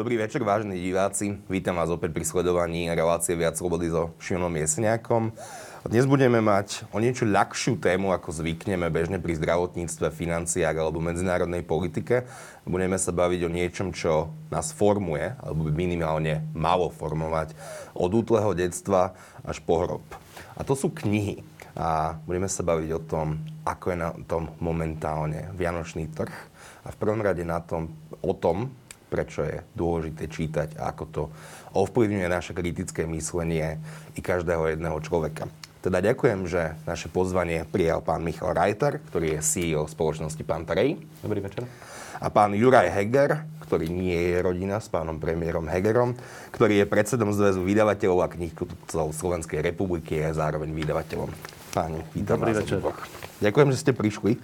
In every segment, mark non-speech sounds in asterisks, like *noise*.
Dobrý večer, vážení diváci. Vítam vás opäť pri sledovaní relácie Viac slobody so Šimonom Jeseniakom. Dnes budeme mať o niečo ľahšiu tému, ako zvykneme bežne pri zdravotníctve, financiách alebo medzinárodnej politike. Budeme sa baviť o niečom, čo nás formuje, alebo by minimálne malo formovať od útleho detstva až po hrob. A to sú knihy. A budeme sa baviť o tom, ako je na tom momentálne Vianočný trh. A v prvom rade na tom, o tom, prečo je dôležité čítať a ako to ovplyvňuje naše kritické myslenie i každého jedného človeka. Teda ďakujem, že naše pozvanie prijal pán Michal Reiter, ktorý je CEO spoločnosti Pantarej. Dobrý večer. A pán Juraj Heger, ktorý nie je rodina s pánom premiérom Hegerom, ktorý je predsedom Zväzu vydavateľov a knihkupcov Slovenskej republiky a zároveň vydavateľom. Páni, vítam Dobrý vás večer. Ďakujem, že ste prišli.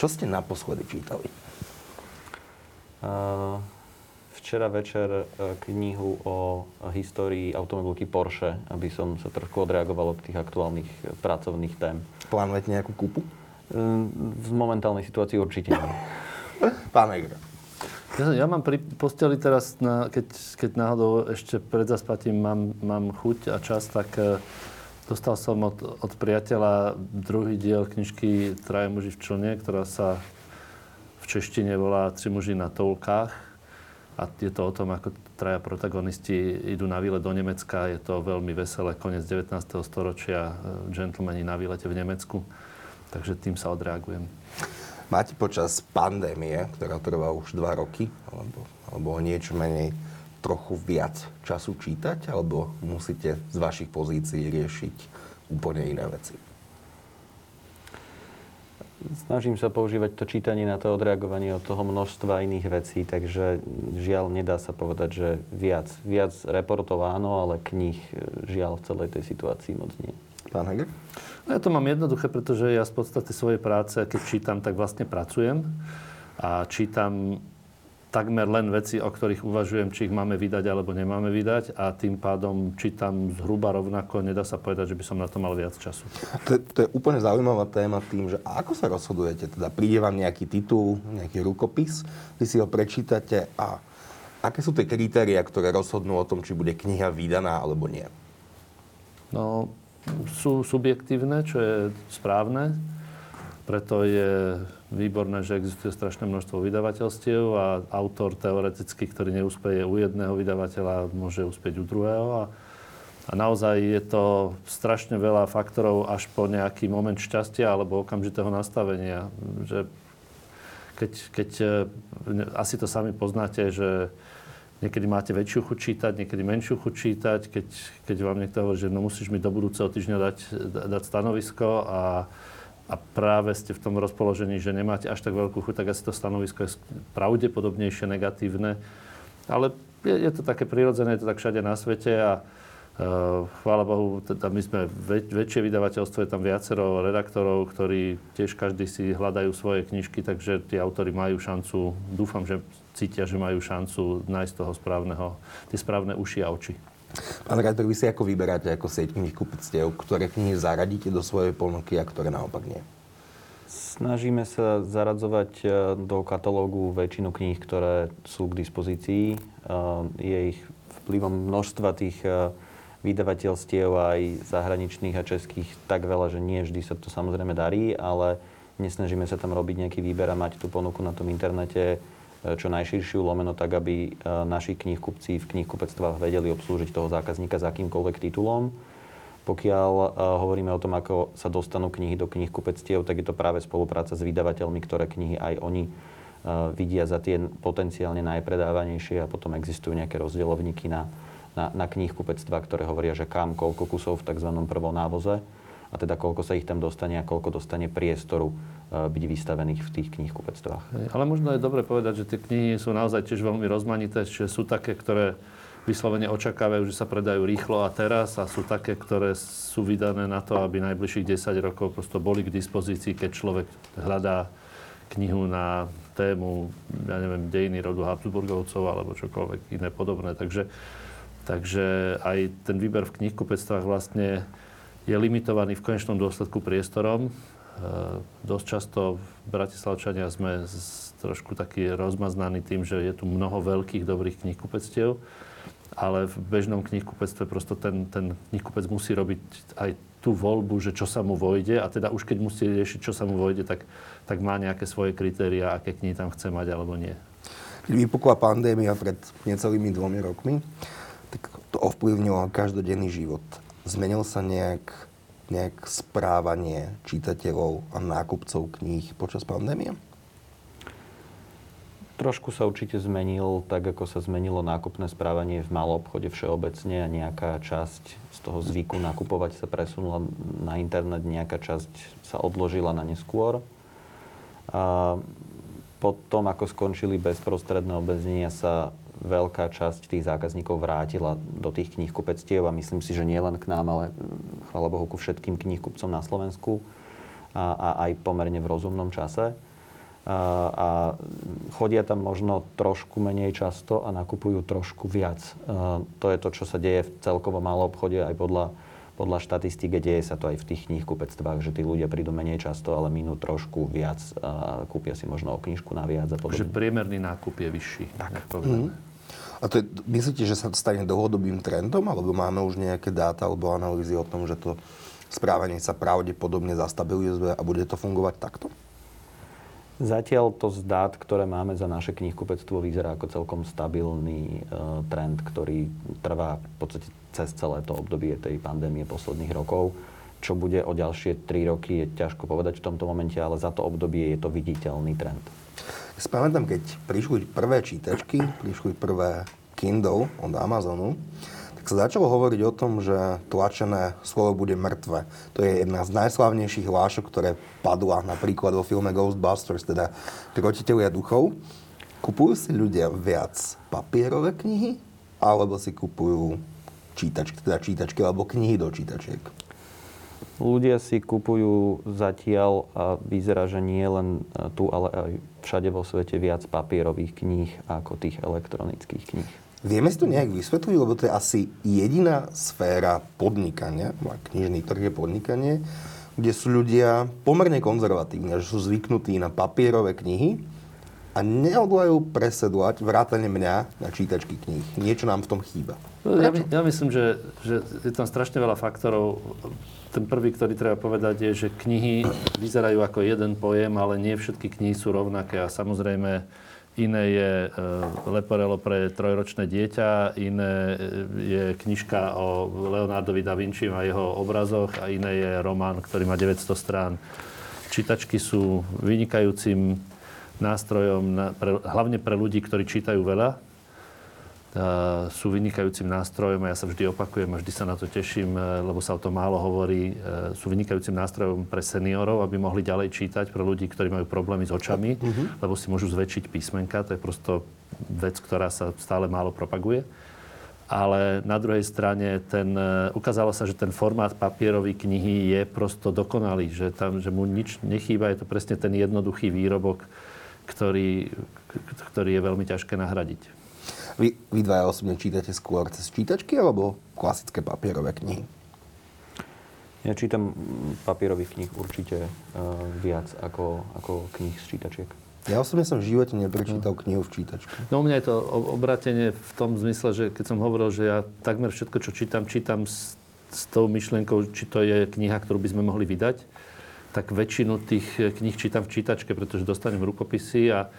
Čo ste naposledy čítali? Včera večer e, knihu o histórii automobilky Porsche, aby som sa trošku odreagoval od tých aktuálnych e, pracovných tém. Plánujete nejakú kúpu? E, v momentálnej situácii určite nie. *laughs* Pán Eger. Ja, ja mám pri posteli teraz, na, keď, keď náhodou ešte pred zaspatím mám, mám chuť a čas, tak dostal som od, od priateľa druhý diel knižky Traje muži v člne, ktorá sa v češtine volá Tři muži na toulkách a je to o tom, ako traja protagonisti idú na výlet do Nemecka. Je to veľmi veselé, koniec 19. storočia, e, džentlmeni na výlete v Nemecku. Takže tým sa odreagujem. Máte počas pandémie, ktorá trvá už dva roky, alebo, alebo niečo menej, trochu viac času čítať, alebo musíte z vašich pozícií riešiť úplne iné veci? Snažím sa používať to čítanie na to odreagovanie od toho množstva iných vecí, takže žiaľ nedá sa povedať, že viac. Viac reportov áno, ale kníh e, žiaľ v celej tej situácii moc nie. Pán Hager? No ja to mám jednoduché, pretože ja z podstate svojej práce, keď čítam, tak vlastne pracujem. A čítam takmer len veci, o ktorých uvažujem, či ich máme vydať alebo nemáme vydať a tým pádom čítam zhruba rovnako, nedá sa povedať, že by som na to mal viac času. To, to je úplne zaujímavá téma tým, že ako sa rozhodujete? Teda príde vám nejaký titul, nejaký rukopis, vy si ho prečítate a aké sú tie kritéria, ktoré rozhodnú o tom, či bude kniha vydaná alebo nie? No, sú subjektívne, čo je správne. Preto je výborné, že existuje strašné množstvo vydavateľstiev a autor teoreticky, ktorý neúspeje u jedného vydavateľa, môže uspieť u druhého. A, a naozaj je to strašne veľa faktorov až po nejaký moment šťastia alebo okamžitého nastavenia. Že keď, keď e, asi to sami poznáte, že niekedy máte väčšiu chuť čítať, niekedy menšiu chuť čítať, keď, keď vám niekto hovorí, že no musíš mi do budúceho týždňa dať, dať stanovisko a a práve ste v tom rozpoložení, že nemáte až tak veľkú chuť, tak asi to stanovisko je pravdepodobnejšie negatívne. Ale je, je to také prirodzené, je to tak všade na svete a uh, chvála Bohu, teda my sme väč, väčšie vydavateľstvo, je tam viacero redaktorov, ktorí tiež každý si hľadajú svoje knižky, takže tí autory majú šancu, dúfam, že cítia, že majú šancu nájsť toho správneho, tie správne uši a oči. Pán Reiter, vy si ako vyberáte ako sieť knihkupectiev, ktoré knihy zaradíte do svojej ponuky a ktoré naopak nie? Snažíme sa zaradzovať e, do katalógu väčšinu kníh, ktoré sú k dispozícii. E, je ich vplyvom množstva tých e, vydavateľstiev aj zahraničných a českých tak veľa, že nie vždy sa to samozrejme darí, ale nesnažíme sa tam robiť nejaký výber a mať tú ponuku na tom internete čo najširšiu, lomeno tak, aby e, naši knihkupci v knihkupectvách vedeli obslúžiť toho zákazníka s akýmkoľvek titulom. Pokiaľ uh, hovoríme o tom, ako sa dostanú knihy do knihkupectiev, tak je to práve spolupráca s vydavateľmi, ktoré knihy aj oni vidia za tie potenciálne najpredávanejšie a potom existujú nejaké rozdielovníky na, na, na knihkupectva, ktoré hovoria, že kam, koľko kusov v tzv. prvom návoze a teda koľko sa ich tam dostane a koľko dostane priestoru E, byť vystavených v tých knihkupectvách. Ale možno je dobre povedať, že tie knihy sú naozaj tiež veľmi rozmanité, že sú také, ktoré vyslovene očakávajú, že sa predajú rýchlo a teraz a sú také, ktoré sú vydané na to, aby najbližších 10 rokov prosto boli k dispozícii, keď človek hľadá knihu na tému, ja neviem, dejiny rodu Habsburgovcov alebo čokoľvek iné podobné. Takže, takže aj ten výber v knihkupectvách vlastne je limitovaný v konečnom dôsledku priestorom dosť často Bratislavčania sme trošku taký rozmaznaní tým, že je tu mnoho veľkých, dobrých knihkupectiev, ale v bežnom knihkupectve prosto ten, ten knihkupec musí robiť aj tú voľbu, že čo sa mu vojde a teda už keď musí riešiť, čo sa mu vojde, tak, tak má nejaké svoje kritéria, aké knihy tam chce mať alebo nie. Keď vypukla pandémia pred necelými dvomi rokmi, tak to ovplyvnilo každodenný život. Zmenil sa nejak, nejak správanie čitateľov a nákupcov kníh počas pandémie? Trošku sa určite zmenil, tak ako sa zmenilo nákupné správanie v malom obchode všeobecne a nejaká časť z toho zvyku nakupovať sa presunula na internet, nejaká časť sa odložila na neskôr. A potom, ako skončili bezprostredné obmedzenia, sa veľká časť tých zákazníkov vrátila do tých knihkupectiev a myslím si, že nie len k nám, ale chvála Bohu ku všetkým knihkupcom na Slovensku a, a aj pomerne v rozumnom čase a chodia tam možno trošku menej často a nakupujú trošku viac. To je to, čo sa deje v celkovo malom obchode aj podľa, podľa štatistík, deje sa to aj v tých knihkupectvách, že tí ľudia prídu menej často, ale minú trošku viac a kúpia si možno o knižku naviac a podobne. Že priemerný nákup je vyšší. Tak. Mm. A to je, myslíte, že sa stane dlhodobým trendom, alebo máme už nejaké dáta alebo analýzy o tom, že to správanie sa pravdepodobne zastabilizuje a bude to fungovať takto? Zatiaľ to z dát, ktoré máme za naše knihkupectvo, vyzerá ako celkom stabilný e, trend, ktorý trvá v podstate cez celé to obdobie tej pandémie posledných rokov. Čo bude o ďalšie 3 roky, je ťažko povedať v tomto momente, ale za to obdobie je to viditeľný trend. Spamätám, keď prišli prvé čítačky, prišli prvé Kindle od Amazonu, sa začalo hovoriť o tom, že tlačené slovo bude mŕtve. To je jedna z najslavnejších hlášok, ktoré padla napríklad vo filme Ghostbusters, teda Trotiteľia duchov. Kupujú si ľudia viac papierové knihy, alebo si kupujú čítačky, teda čítačky alebo knihy do čítačiek? Ľudia si kupujú zatiaľ a vyzerá, že nie len tu, ale aj všade vo svete viac papierových kníh ako tých elektronických kníh. Vieme si to nejak vysvetliť, lebo to je asi jediná sféra podnikania, knižný trh je podnikanie, kde sú ľudia pomerne konzervatívni, že sú zvyknutí na papierové knihy a neodlajú presedlať vrátane mňa na čítačky kníh. Niečo nám v tom chýba. Ja, my, ja myslím, že, že je tam strašne veľa faktorov. Ten prvý, ktorý treba povedať, je, že knihy vyzerajú ako jeden pojem, ale nie všetky knihy sú rovnaké a samozrejme iné je e, Leporello pre trojročné dieťa, iné e, je knižka o Leonardovi da Vinci a jeho obrazoch a iné je román, ktorý má 900 strán. Čítačky sú vynikajúcim nástrojom, na, pre, hlavne pre ľudí, ktorí čítajú veľa, sú vynikajúcim nástrojom a ja sa vždy opakujem a vždy sa na to teším, e, lebo sa o tom málo hovorí. E, sú vynikajúcim nástrojom pre seniorov, aby mohli ďalej čítať, pre ľudí, ktorí majú problémy s očami, uh-huh. lebo si môžu zväčšiť písmenka. To je prosto vec, ktorá sa stále málo propaguje. Ale na druhej strane ten, e, ukázalo sa, že ten formát papierovej knihy je prosto dokonalý, že, tam, že mu nič nechýba, je to presne ten jednoduchý výrobok, ktorý, ktorý je veľmi ťažké nahradiť. Vy, vy dvaja osobne čítate skôr cez čítačky alebo klasické papierové knihy? Ja čítam papierových kníh určite uh, viac ako, ako kníh z čítačiek. Ja osobne som v živote neprečítal no. knihu v čítačke. No u mňa je to obratenie v tom zmysle, že keď som hovoril, že ja takmer všetko, čo čítam, čítam s, s tou myšlienkou, či to je kniha, ktorú by sme mohli vydať, tak väčšinu tých kníh čítam v čítačke, pretože dostanem rukopisy a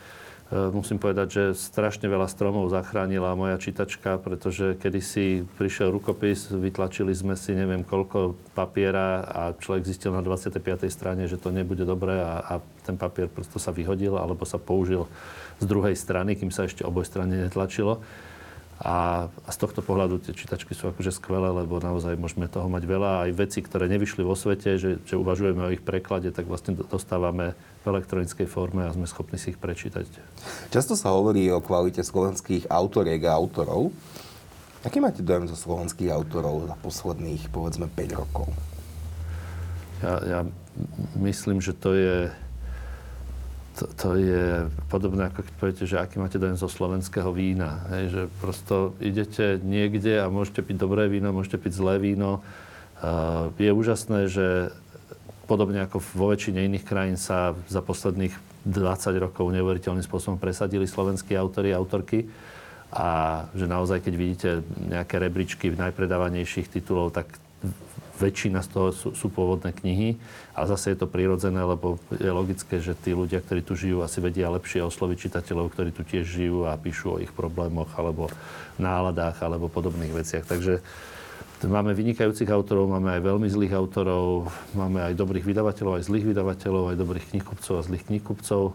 musím povedať, že strašne veľa stromov zachránila moja čítačka, pretože kedysi prišiel rukopis, vytlačili sme si neviem koľko papiera a človek zistil na 25. strane, že to nebude dobré a, a ten papier prosto sa vyhodil alebo sa použil z druhej strany, kým sa ešte oboj strane netlačilo. A, a z tohto pohľadu tie čítačky sú akože skvelé, lebo naozaj môžeme toho mať veľa. Aj veci, ktoré nevyšli vo svete, že, že uvažujeme o ich preklade, tak vlastne dostávame v elektronickej forme a sme schopní si ich prečítať. Často sa hovorí o kvalite slovenských autoriek a autorov. Aký máte dojem zo slovenských autorov za posledných, povedzme, 5 rokov? Ja, ja myslím, že to je to, to je podobné, ako keď poviete, že aký máte dojem zo slovenského vína. Hej, že prosto idete niekde a môžete piť dobré víno, môžete piť zlé víno. Uh, je úžasné, že podobne ako vo väčšine iných krajín sa za posledných 20 rokov neuveriteľným spôsobom presadili slovenskí autory a autorky. A že naozaj, keď vidíte nejaké rebríčky najpredávanejších titulov, tak väčšina z toho sú, sú pôvodné knihy, ale zase je to prirodzené, lebo je logické, že tí ľudia, ktorí tu žijú, asi vedia lepšie osloviť čitateľov, ktorí tu tiež žijú a píšu o ich problémoch alebo náladách alebo podobných veciach. Takže máme vynikajúcich autorov, máme aj veľmi zlých autorov, máme aj dobrých vydavateľov, aj zlých vydavateľov, aj dobrých knihkupcov a zlých knihkupcov.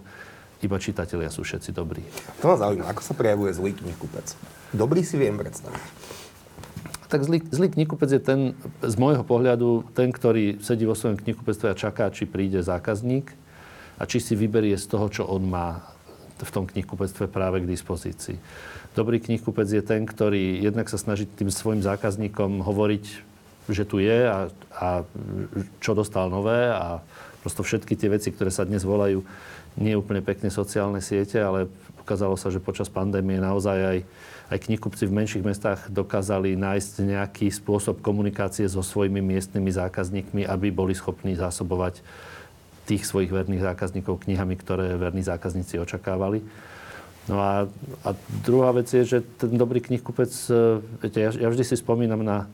Iba čitatelia sú všetci dobrí. To ma zaujíma, ako sa prejavuje zlý knihkupec? Dobrý si viem predstaviť tak zlý, zlý knihkupec je ten, z môjho pohľadu, ten, ktorý sedí vo svojom knihkupectve a čaká, či príde zákazník a či si vyberie z toho, čo on má v tom knihkupectve práve k dispozícii. Dobrý knihkupec je ten, ktorý jednak sa snaží tým svojim zákazníkom hovoriť, že tu je a, a čo dostal nové a prosto všetky tie veci, ktoré sa dnes volajú nie úplne pekné sociálne siete, ale ukázalo sa, že počas pandémie naozaj aj aj knihkupci v menších mestách dokázali nájsť nejaký spôsob komunikácie so svojimi miestnymi zákazníkmi, aby boli schopní zásobovať tých svojich verných zákazníkov knihami, ktoré verní zákazníci očakávali. No a, a druhá vec je, že ten dobrý knihkupec, e, viete, ja, ja vždy si spomínam na,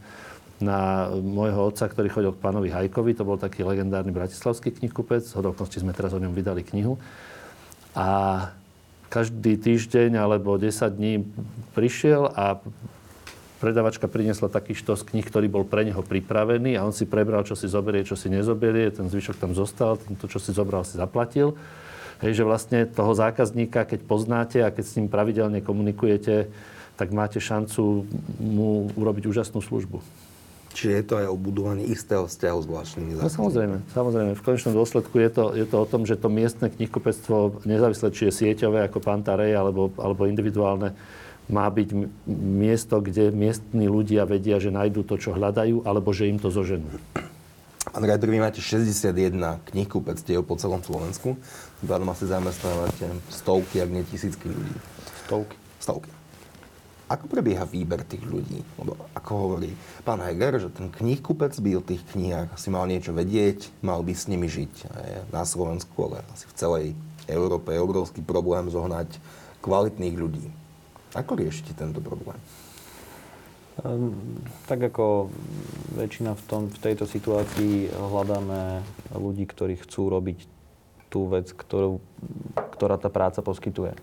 na môjho otca, ktorý chodil k pánovi Hajkovi, to bol taký legendárny bratislavský knihkupec, z hodovnosti sme teraz o ňom vydali knihu. A každý týždeň alebo 10 dní prišiel a predavačka priniesla taký štos knih, ktorý bol pre neho pripravený a on si prebral, čo si zoberie, čo si nezoberie, ten zvyšok tam zostal, to, čo si zobral, si zaplatil. Hej, že vlastne toho zákazníka, keď poznáte a keď s ním pravidelne komunikujete, tak máte šancu mu urobiť úžasnú službu. Čiže je to aj o budovaní istého vzťahu s vlastnými zákazníkmi. No, samozrejme, samozrejme. V konečnom dôsledku je to, je to o tom, že to miestne knihkupectvo, nezávisle či je sieťové ako Pantarej alebo, alebo individuálne, má byť miesto, kde miestni ľudia vedia, že nájdú to, čo hľadajú, alebo že im to zoženú. Pán Rajder, vy máte 61 knihkupectiev po celom Slovensku. Pádom asi zamestnávate stovky, ak nie tisícky ľudí. Stovky. Stovky. Ako prebieha výber tých ľudí? Lebo ako hovorí pán Heger, že ten knihkupec by o tých knihách si mal niečo vedieť, mal by s nimi žiť. Na Slovensku, ale asi v celej Európe je obrovský problém zohnať kvalitných ľudí. Ako riešite tento problém? Um, tak ako väčšina v, tom, v tejto situácii hľadáme ľudí, ktorí chcú robiť tú vec, ktorú, ktorá tá práca poskytuje.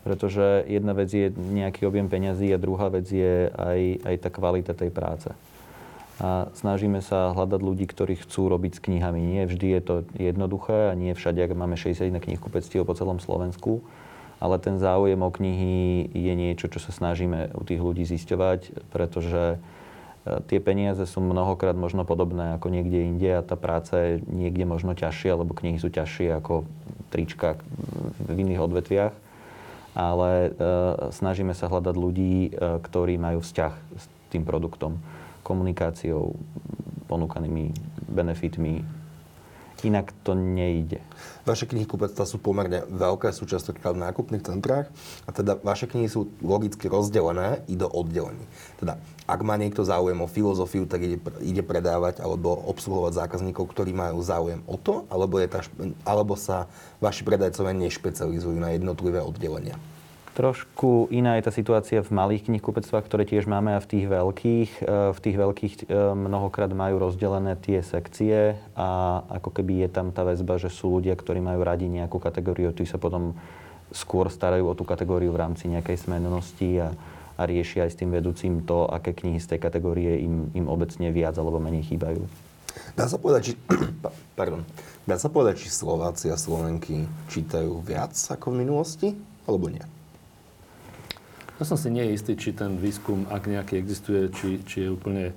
Pretože jedna vec je nejaký objem peňazí a druhá vec je aj, aj tá kvalita tej práce. A snažíme sa hľadať ľudí, ktorí chcú robiť s knihami. Nie vždy je to jednoduché a nie všade, ak máme 61 knihkupectiev po celom Slovensku. Ale ten záujem o knihy je niečo, čo sa snažíme u tých ľudí zisťovať, pretože e, tie peniaze sú mnohokrát možno podobné ako niekde inde a tá práca je niekde možno ťažšia, alebo knihy sú ťažšie ako trička v iných odvetviach ale e, snažíme sa hľadať ľudí, e, ktorí majú vzťah s tým produktom, komunikáciou, ponúkanými benefitmi. Inak to nejde. Vaše knihy kúpectva sú pomerne veľké, sú častokrát v nákupných centrách a teda vaše knihy sú logicky rozdelené i do oddelení. Teda ak má niekto záujem o filozofiu, tak ide, ide predávať alebo obsluhovať zákazníkov, ktorí majú záujem o to, alebo, je tá, alebo sa vaši predajcovia nešpecializujú na jednotlivé oddelenia. Trošku iná je tá situácia v malých knihkupectvách, ktoré tiež máme a v tých veľkých. E, v tých veľkých e, mnohokrát majú rozdelené tie sekcie a ako keby je tam tá väzba, že sú ľudia, ktorí majú radi nejakú kategóriu, tí sa potom skôr starajú o tú kategóriu v rámci nejakej smennosti a, a riešia aj s tým vedúcim to, aké knihy z tej kategórie im, im obecne viac alebo menej chýbajú. Dá sa povedať, či, *clears throat* pardon, dá sa povedať, či Slováci a Slovenky čítajú viac ako v minulosti, alebo nie? Ja som si nie istý, či ten výskum, ak nejaký existuje, či, či je úplne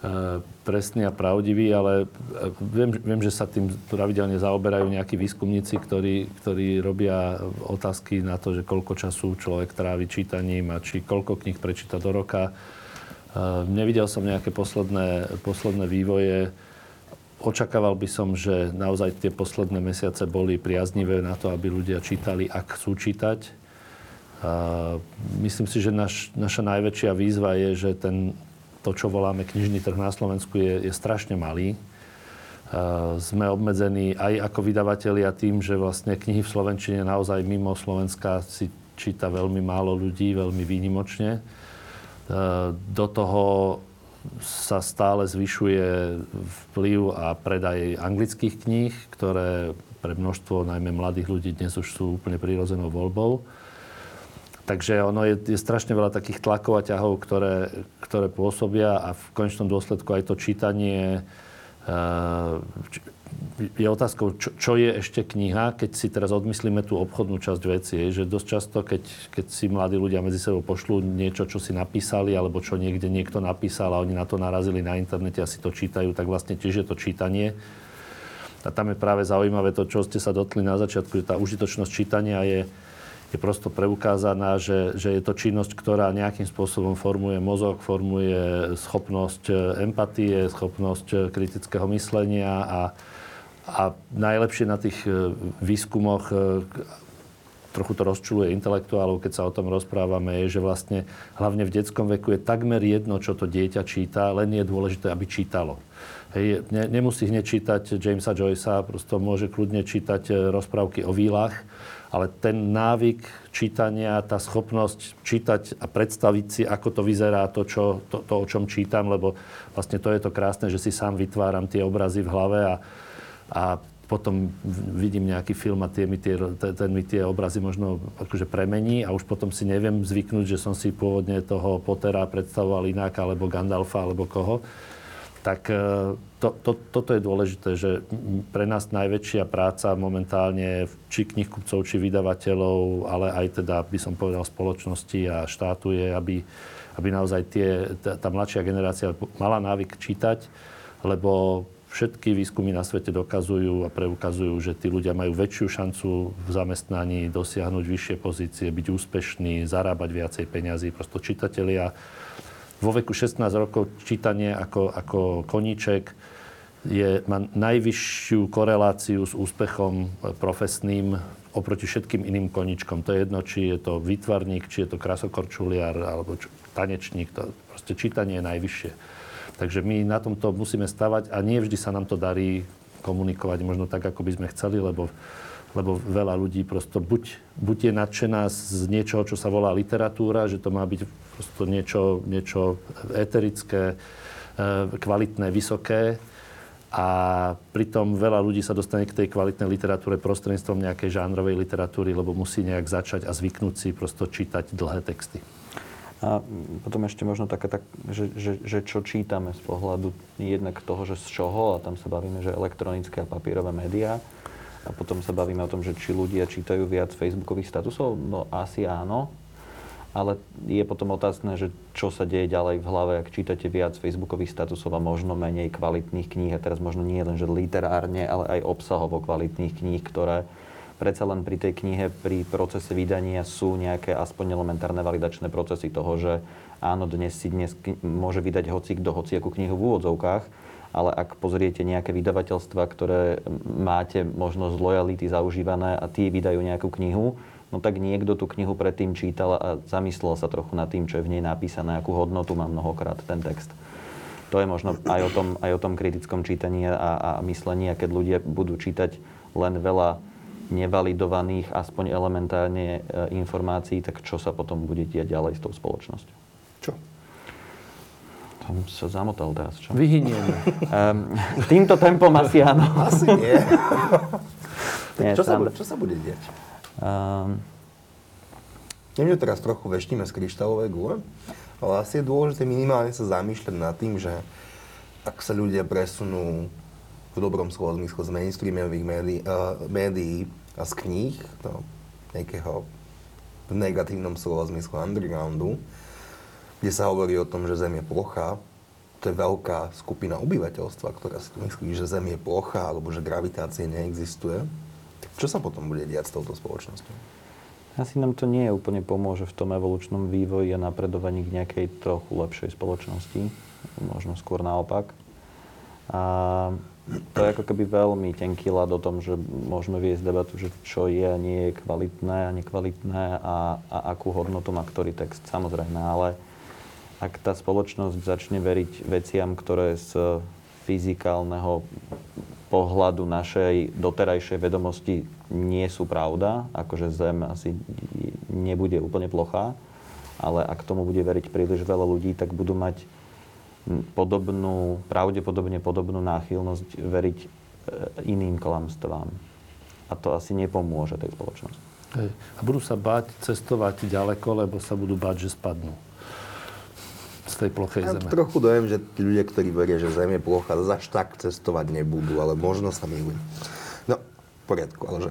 E, presný a pravdivý, ale e, viem, viem, že sa tým pravidelne zaoberajú nejakí výskumníci, ktorí, ktorí robia otázky na to, že koľko času človek trávi čítaním a či koľko kníh prečíta do roka. E, nevidel som nejaké posledné, posledné vývoje. Očakával by som, že naozaj tie posledné mesiace boli priaznivé na to, aby ľudia čítali, ak chcú čítať. Myslím si, že naš, naša najväčšia výzva je, že ten, to, čo voláme knižný trh na Slovensku, je, je strašne malý. sme obmedzení aj ako vydavatelia tým, že vlastne knihy v Slovenčine naozaj mimo Slovenska si číta veľmi málo ľudí, veľmi výnimočne. Do toho sa stále zvyšuje vplyv a predaj anglických kníh, ktoré pre množstvo najmä mladých ľudí dnes už sú úplne prírodzenou voľbou. Takže ono je, je strašne veľa takých tlakov a ťahov, ktoré, ktoré pôsobia a v konečnom dôsledku aj to čítanie je otázkou, čo, čo je ešte kniha, keď si teraz odmyslíme tú obchodnú časť veci. Je, že dosť často, keď, keď si mladí ľudia medzi sebou pošlú niečo, čo si napísali, alebo čo niekde niekto napísal a oni na to narazili na internete a si to čítajú, tak vlastne tiež je to čítanie. A tam je práve zaujímavé to, čo ste sa dotkli na začiatku, že tá užitočnosť čítania je, je prosto preukázaná, že, že je to činnosť, ktorá nejakým spôsobom formuje mozog, formuje schopnosť e, empatie, schopnosť e, kritického myslenia a, a najlepšie na tých e, výskumoch trochu to rozčuluje intelektuálov, keď sa o tom rozprávame, je, že vlastne hlavne v detskom veku je takmer jedno, čo to dieťa číta, len je dôležité, aby čítalo. Hej, ne, nemusí hneď čítať Jamesa Joycea, prosto môže kľudne čítať rozprávky o výlach, ale ten návyk čítania, tá schopnosť čítať a predstaviť si, ako to vyzerá, to, čo, to, to, o čom čítam, lebo vlastne to je to krásne, že si sám vytváram tie obrazy v hlave a, a potom vidím nejaký film a tie mi tie, ten mi tie obrazy možno akože premení a už potom si neviem zvyknúť, že som si pôvodne toho Pottera predstavoval inak, alebo Gandalfa, alebo koho tak e, to, to, toto je dôležité, že pre nás najväčšia práca momentálne či knihkupcov, či vydavateľov, ale aj teda, by som povedal, spoločnosti a štátu je, aby, aby naozaj tie, tá, tá mladšia generácia mala návyk čítať, lebo všetky výskumy na svete dokazujú a preukazujú, že tí ľudia majú väčšiu šancu v zamestnaní dosiahnuť vyššie pozície, byť úspešní, zarábať viacej peňazí. Prosto čitatelia vo veku 16 rokov čítanie ako, ako koníček je, má najvyššiu koreláciu s úspechom profesným oproti všetkým iným koničkom. To je jedno, či je to výtvarník, či je to krasokorčuliar alebo čo, tanečník. To, proste čítanie je najvyššie. Takže my na tomto musíme stavať a nie vždy sa nám to darí komunikovať možno tak, ako by sme chceli, lebo lebo veľa ľudí prosto buď, buď je nadšená z niečoho, čo sa volá literatúra, že to má byť prosto niečo, niečo eterické, e, kvalitné, vysoké, a pritom veľa ľudí sa dostane k tej kvalitnej literatúre prostredníctvom nejakej žánrovej literatúry, lebo musí nejak začať a zvyknúť si prosto čítať dlhé texty. A potom ešte možno také, tak, že, že, že čo čítame z pohľadu jednak toho, že z čoho, a tam sa bavíme, že elektronické a papierové médiá, a potom sa bavíme o tom, že či ľudia čítajú viac facebookových statusov. No asi áno, ale je potom otázne, že čo sa deje ďalej v hlave, ak čítate viac facebookových statusov a možno menej kvalitných kníh. A teraz možno nie len, že literárne, ale aj obsahovo kvalitných kníh, ktoré predsa len pri tej knihe, pri procese vydania sú nejaké aspoň elementárne validačné procesy toho, že áno, dnes si dnes môže vydať hoci kto hociakú knihu v úvodzovkách, ale ak pozriete nejaké vydavateľstva, ktoré máte možnosť lojality zaužívané a tie vydajú nejakú knihu, no tak niekto tú knihu predtým čítal a zamyslel sa trochu nad tým, čo je v nej napísané, akú hodnotu má mnohokrát ten text. To je možno aj o tom, aj o tom kritickom čítaní a, a myslení, a keď ľudia budú čítať len veľa nevalidovaných, aspoň elementárne e, informácií, tak čo sa potom bude diať ďalej s tou spoločnosťou? Čo? som sa zamotal teraz, čo? Vyhynieme. Um, týmto tempom asi áno. Asi nie. *laughs* nie čo, sa bude, čo sa bude diať? Um, Neviem, že teraz trochu veštíme z kryštálovej gule, ale asi je dôležité minimálne sa zamýšľať nad tým, že ak sa ľudia presunú v dobrom slova zmysle z mainstreamových médií, uh, médií a z kníh do nejakého v negatívnom slova zmysle undergroundu, kde sa hovorí o tom, že Zem je plochá, to je veľká skupina obyvateľstva, ktorá si myslí, že Zem je plochá alebo že gravitácia neexistuje. Čo sa potom bude diať s touto spoločnosťou? Asi nám to nie úplne pomôže v tom evolučnom vývoji a napredovaní k nejakej trochu lepšej spoločnosti. Možno skôr naopak. A to je ako keby veľmi tenký ľad o tom, že môžeme viesť debatu, že čo je a nie je kvalitné a nekvalitné a, a akú hodnotu má ktorý text. Samozrejme, ale ak tá spoločnosť začne veriť veciam, ktoré z fyzikálneho pohľadu našej doterajšej vedomosti nie sú pravda, akože Zem asi nebude úplne plochá, ale ak tomu bude veriť príliš veľa ľudí, tak budú mať podobnú, pravdepodobne podobnú náchylnosť veriť e, iným klamstvám. A to asi nepomôže tej spoločnosti. A budú sa báť cestovať ďaleko, lebo sa budú báť, že spadnú z tej plochej ja zeme. trochu dojem, že tí ľudia, ktorí veria, že Zem je plocha, zaž tak cestovať nebudú, ale možno sa milujú. No, v poriadku, ale že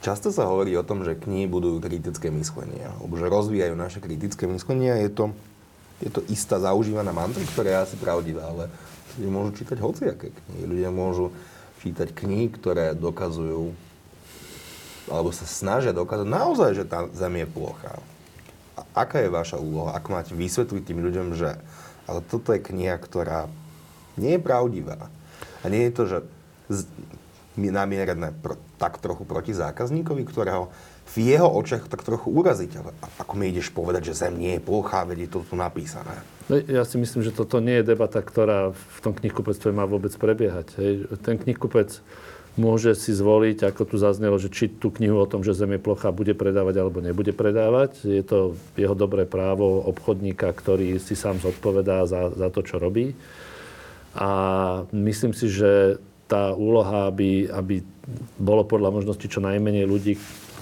často sa hovorí o tom, že knihy budú kritické myslenie, alebo že rozvíjajú naše kritické myslenie a je to, je to istá zaužívaná mantra, ktorá je asi pravdivá, ale ľudia môžu čítať hociaké knihy. Ľudia môžu čítať knihy, ktoré dokazujú alebo sa snažia dokázať naozaj, že tá Zem je plochá. Aká je vaša úloha? Ako máte vysvetliť tým ľuďom, že ale toto je kniha, ktorá nie je pravdivá. A nie je to, že z, namierené pro, tak trochu proti zákazníkovi, ktorého v jeho očiach tak trochu uraziť. Ale ako mi ideš povedať, že Zem nie je plochá, veď je to tu napísané. No, ja si myslím, že toto nie je debata, ktorá v tom knihkupectve má vôbec prebiehať. Hej. Ten knihkupec môže si zvoliť, ako tu zaznelo, že či tú knihu o tom, že Zem je plocha, bude predávať alebo nebude predávať. Je to jeho dobré právo obchodníka, ktorý si sám zodpovedá za, za to, čo robí. A myslím si, že tá úloha, aby, aby bolo podľa možnosti čo najmenej ľudí,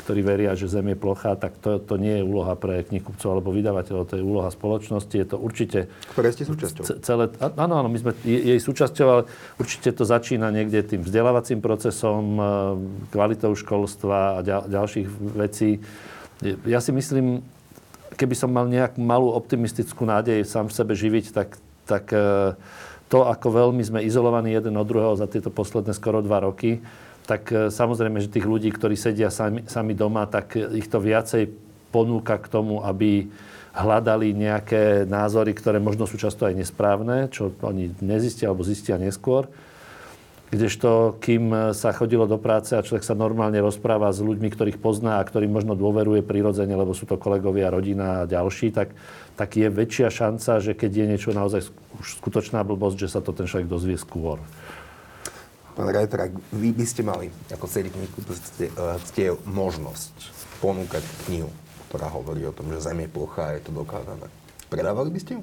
ktorí veria, že Zem je plochá, tak to, to nie je úloha pre knihkupcov alebo vydavateľov, to je úloha spoločnosti. Je to určite... Ktoré ste súčasťou. Celé, áno, áno, my sme jej súčasťou, ale určite to začína niekde tým vzdelávacím procesom, e, kvalitou školstva a ďal, ďalších vecí. Ja si myslím, keby som mal nejakú malú optimistickú nádej sám v sebe živiť, tak, tak e, to, ako veľmi sme izolovaní jeden od druhého za tieto posledné skoro dva roky, tak e, samozrejme, že tých ľudí, ktorí sedia sami, sami doma, tak ich to viacej ponúka k tomu, aby hľadali nejaké názory, ktoré možno sú často aj nesprávne, čo oni nezistia alebo zistia neskôr. Kdežto, kým sa chodilo do práce a človek sa normálne rozpráva s ľuďmi, ktorých pozná a ktorým možno dôveruje prirodzene, lebo sú to kolegovia, rodina a ďalší, tak, tak je väčšia šanca, že keď je niečo naozaj skutočná blbosť, že sa to ten človek dozvie skôr. Pán Reiter, ak vy by ste mali ako knihu, ste, ste možnosť ponúkať knihu, ktorá hovorí o tom, že Zem je plochá a je to dokázané. Predávali by ste ju?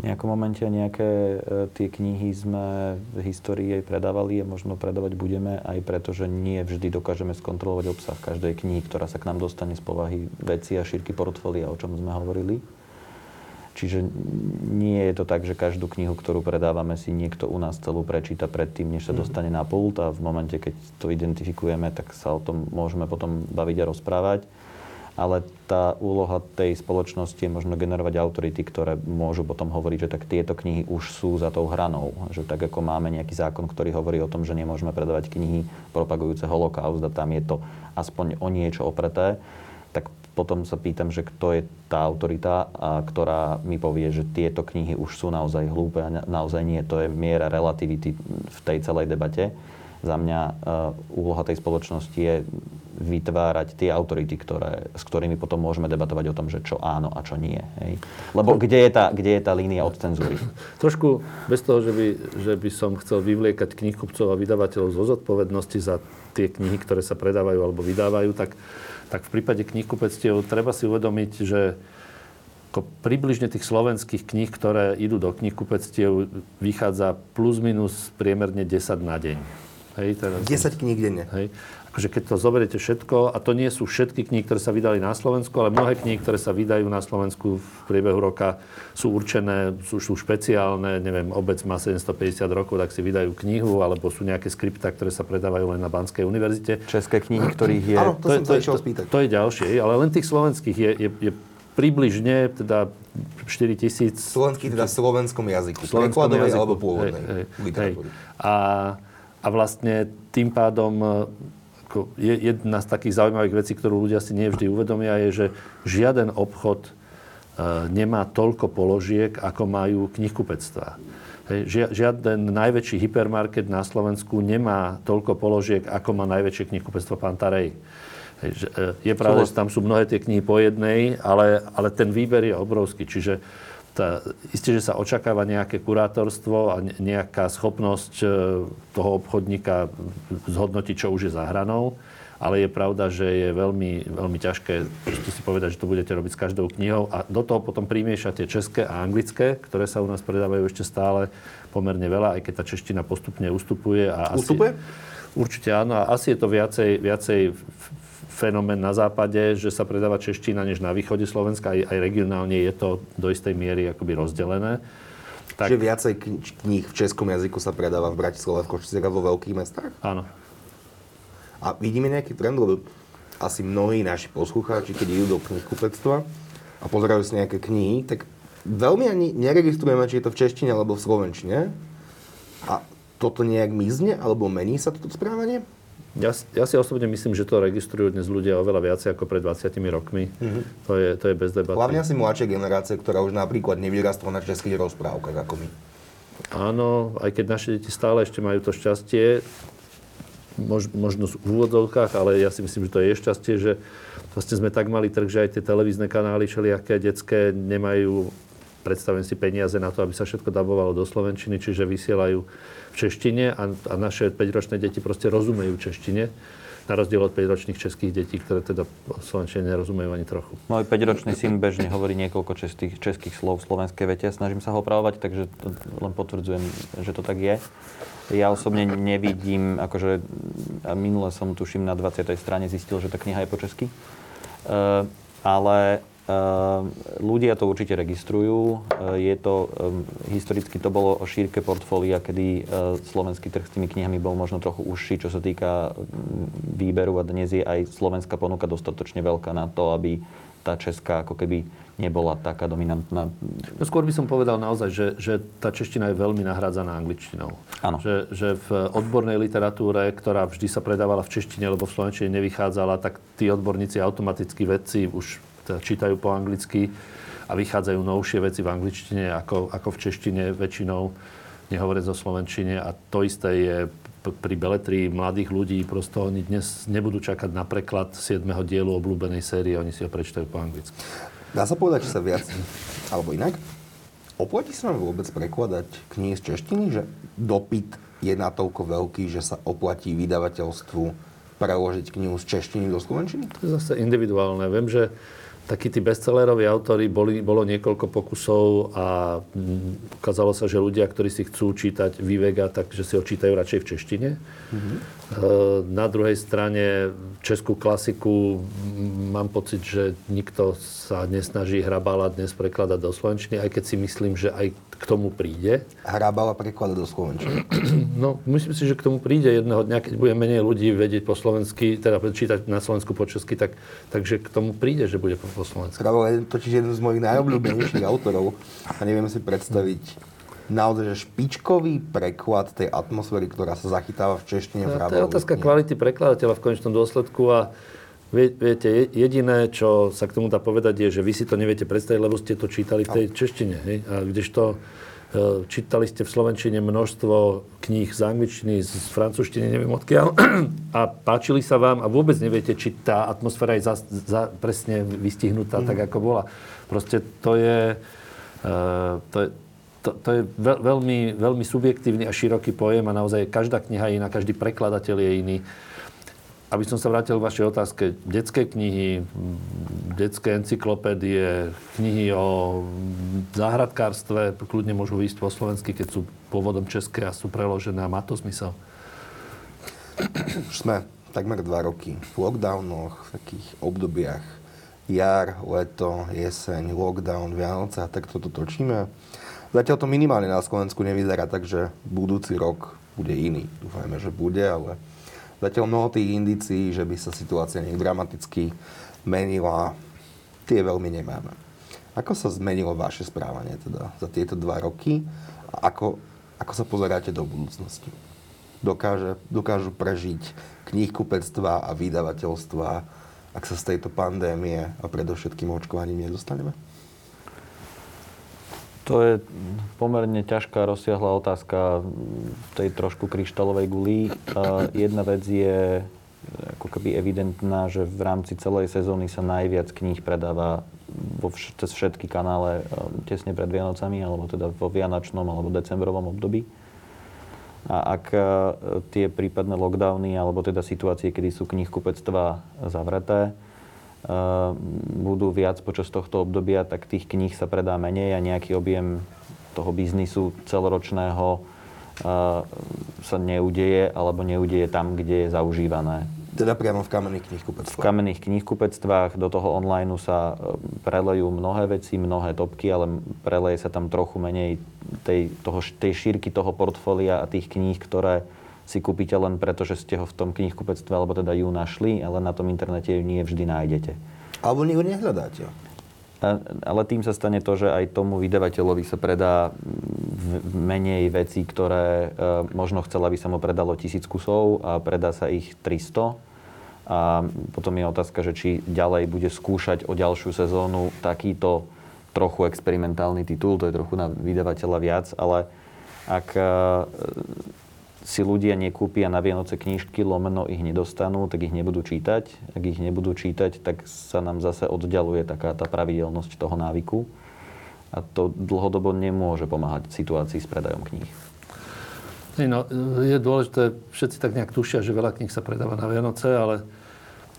V nejakom momente nejaké e, tie knihy sme v histórii aj predávali a možno predávať budeme aj preto, že nie vždy dokážeme skontrolovať obsah každej knihy, ktorá sa k nám dostane z povahy veci a šírky portfólia, o čom sme hovorili. Čiže nie je to tak, že každú knihu, ktorú predávame, si niekto u nás celú prečíta predtým, než sa mhm. dostane na pult a v momente, keď to identifikujeme, tak sa o tom môžeme potom baviť a rozprávať. Ale tá úloha tej spoločnosti je možno generovať autority, ktoré môžu potom hovoriť, že tak tieto knihy už sú za tou hranou. Že tak ako máme nejaký zákon, ktorý hovorí o tom, že nemôžeme predávať knihy propagujúce holokaust a tam je to aspoň o niečo opreté, tak potom sa pýtam, že kto je tá autorita, a ktorá mi povie, že tieto knihy už sú naozaj hlúpe a naozaj nie. To je miera relativity v tej celej debate. Za mňa uh, úloha tej spoločnosti je vytvárať tie autority, ktoré, s ktorými potom môžeme debatovať o tom, že čo áno a čo nie. Hej. Lebo kde je, tá, kde je tá línia od cenzúry? *laughs* Trošku bez toho, že by, že by som chcel vyvliekať knihkupcov a vydavateľov zo zodpovednosti za tie knihy, ktoré sa predávajú alebo vydávajú, tak tak v prípade knihkupectiev treba si uvedomiť, že ako približne tých slovenských kníh, ktoré idú do knihkupectiev, vychádza plus minus priemerne 10 na deň. Hej, teraz 10 kníh denne. Hej akože keď to zoberiete všetko, a to nie sú všetky knihy, ktoré sa vydali na Slovensku, ale mnohé knihy, ktoré sa vydajú na Slovensku v priebehu roka, sú určené, sú, sú špeciálne, neviem, obec má 750 rokov, tak si vydajú knihu, alebo sú nejaké skripta, ktoré sa predávajú len na Banskej univerzite. České knihy, ktorých je... Áno, to, to, som sa to, spýtať. To je ďalšie, ale len tých slovenských je, je, je približne teda 4 tisíc... Slovenský teda v slovenskom jazyku. Slovenskom jazyku. alebo pôvodnej hej, hej, hej. A, a vlastne tým pádom ako je, jedna z takých zaujímavých vecí, ktorú ľudia si nevždy uvedomia, je, že žiaden obchod e, nemá toľko položiek, ako majú knihkupectvá. Žiaden najväčší hypermarket na Slovensku nemá toľko položiek, ako má najväčšie knihkupectvo Pantarej. E, je pravda, že tam sú mnohé tie knihy po jednej, ale, ale ten výber je obrovský. Čiže tá, isté, že sa očakáva nejaké kurátorstvo a nejaká schopnosť e, toho obchodníka zhodnotiť, čo už je za hranou, ale je pravda, že je veľmi, veľmi ťažké si povedať, že to budete robiť s každou knihou a do toho potom primiešate české a anglické, ktoré sa u nás predávajú ešte stále pomerne veľa, aj keď tá čeština postupne ustupuje. A ustupuje? Asi, určite áno a asi je to viacej, viacej fenomén na západe, že sa predáva čeština než na východe Slovenska. Aj, aj regionálne je to do istej miery akoby rozdelené. Tak... Čiže viacej kníh v českom jazyku sa predáva v Bratislave, v Košiciach a vo veľkých mestách? Áno. A vidíme nejaký trend, lebo asi mnohí naši poslucháči, keď idú do knihkupectva a pozerajú si nejaké knihy, tak veľmi ani neregistrujeme, či je to v češtine alebo v slovenčine. A toto nejak mizne, alebo mení sa toto správanie? Ja, ja si osobne myslím, že to registrujú dnes ľudia oveľa viacej ako pred 20 rokmi. Mm-hmm. To, je, to je bez debaty. Hlavne asi mladšia generácia, ktorá už napríklad nevyrastla na českých rozprávkach ako my. Áno, aj keď naše deti stále ešte majú to šťastie, mož, možno v úvodzovkách, ale ja si myslím, že to je šťastie, že vlastne sme tak mali trh, že aj tie televízne kanály všelijaké detské nemajú predstavujem si peniaze na to, aby sa všetko dabovalo do Slovenčiny, čiže vysielajú v češtine a, a naše 5-ročné deti proste rozumejú češtine na rozdiel od 5-ročných českých detí, ktoré teda slovenčine nerozumejú ani trochu. Môj 5-ročný syn bežne hovorí niekoľko českých, českých slov v slovenskej vete. Snažím sa ho opravovať, takže to len potvrdzujem, že to tak je. Ja osobne nevidím, akože minule som tuším na 20. strane zistil, že tá kniha je po česky. Uh, ale ľudia to určite registrujú. Ehm, je to, ehm, historicky to bolo o šírke portfólia, kedy slovenský trh s tými knihami bol možno trochu užší, čo sa týka výberu a dnes je aj slovenská ponuka dostatočne veľká na to, aby tá česká ako keby nebola taká dominantná. No skôr by som povedal naozaj, že, že tá čeština je veľmi nahrádzaná angličtinou. Áno. Že, že v odbornej literatúre, ktorá vždy sa predávala v češtine, lebo v slovenčine nevychádzala, tak tí odborníci, automaticky vedci už teda čítajú po anglicky a vychádzajú novšie veci v angličtine ako, ako v češtine väčšinou, nehovoriac o slovenčine. A to isté je pri beletrii mladých ľudí. Prosto oni dnes nebudú čakať na preklad 7. dielu obľúbenej série, oni si ho prečítajú po anglicky. Dá sa povedať, že sa viac, alebo inak, oplatí sa nám vôbec prekladať knihy z češtiny, že dopyt je natoľko veľký, že sa oplatí vydavateľstvu preložiť knihu z češtiny do slovenčiny? To je zase individuálne. Viem, že takí tí bestselleroví autory, boli, bolo niekoľko pokusov a mm, ukázalo sa, že ľudia, ktorí si chcú čítať Vivega, takže si ho čítajú radšej v češtine. Mm-hmm. Na druhej strane českú klasiku mám pocit, že nikto sa nesnaží Hrabala dnes prekladať do slovenčiny, aj keď si myslím, že aj k tomu príde. Hrabala prekladať do slovenčiny? No, myslím si, že k tomu príde jedného dňa, keď bude menej ľudí vedieť po slovensky, teda čítať na Slovensku po česky, tak, takže k tomu príde, že bude po, po slovensky. Hrabala je totiž jeden z mojich najobľúbenejších autorov a neviem si predstaviť naozaj že špičkový preklad tej atmosféry, ktorá sa zachytáva v češtine. No, to je otázka kvality prekladateľa v konečnom dôsledku a Viete, jediné, čo sa k tomu dá povedať, je, že vy si to neviete predstaviť, lebo ste to čítali v tej češtine. Hej? A kdežto e, čítali ste v Slovenčine množstvo kníh z angličtiny, z francúzštiny, neviem odkiaľ, *clears throat* a páčili sa vám a vôbec neviete, či tá atmosféra je za, za, presne vystihnutá mm. tak, ako bola. Proste to je, uh, to je to, to je veľmi, veľmi subjektívny a široký pojem a naozaj každá kniha je iná, každý prekladateľ je iný. Aby som sa vrátil k vašej otázke, detské knihy, detské encyklopédie, knihy o záhradkárstve, kľudne môžu výjsť po slovensky, keď sú pôvodom české a sú preložené a má to zmysel. Už sme takmer dva roky v lockdownoch, v takých obdobiach jar, leto, jeseň, lockdown, Vianoce a tak toto točíme. Zatiaľ to minimálne na Slovensku nevyzerá, takže budúci rok bude iný. Dúfajme, že bude, ale zatiaľ mnoho tých indícií, že by sa situácia nejak dramaticky menila, tie veľmi nemáme. Ako sa zmenilo vaše správanie teda za tieto dva roky? A ako, ako sa pozeráte do budúcnosti? Dokáže, dokážu prežiť knihkupectva a vydavateľstva, ak sa z tejto pandémie a predovšetkým očkovaním nedostaneme? To je pomerne ťažká, rozsiahla otázka v tej trošku kryštálovej guli. Jedna vec je ako keby evidentná, že v rámci celej sezóny sa najviac kníh predáva vo vš- cez všetky kanále tesne pred Vianocami, alebo teda vo Vianočnom alebo decembrovom období. A ak tie prípadné lockdowny, alebo teda situácie, kedy sú knihkupectvá zavreté, budú viac počas tohto obdobia, tak tých kníh sa predá menej a nejaký objem toho biznisu celoročného sa neudeje alebo neudeje tam, kde je zaužívané. Teda priamo v kamenných knihkupectvách? V kamenných knihkupectvách do toho online sa e, prelejú mnohé veci, mnohé topky, ale preleje sa tam trochu menej tej, toho, tej šírky toho portfólia a tých kníh, ktoré si kúpite len preto, že ste ho v tom knihkupectve, alebo teda ju našli, ale na tom internete ju nie vždy nájdete. Alebo ju nehľadáte. Ale tým sa stane to, že aj tomu vydavateľovi sa predá menej vecí, ktoré e, možno chcel, aby sa mu predalo tisíc kusov a predá sa ich 300. A potom je otázka, že či ďalej bude skúšať o ďalšiu sezónu takýto trochu experimentálny titul, to je trochu na vydavateľa viac, ale ak e, si ľudia nekúpia na Vianoce knižky, lomeno ich nedostanú, tak ich nebudú čítať. Ak ich nebudú čítať, tak sa nám zase oddialuje taká tá pravidelnosť toho návyku. A to dlhodobo nemôže pomáhať situácii s predajom kníh. No, je dôležité, všetci tak nejak tušia, že veľa kníh sa predáva na Vianoce, ale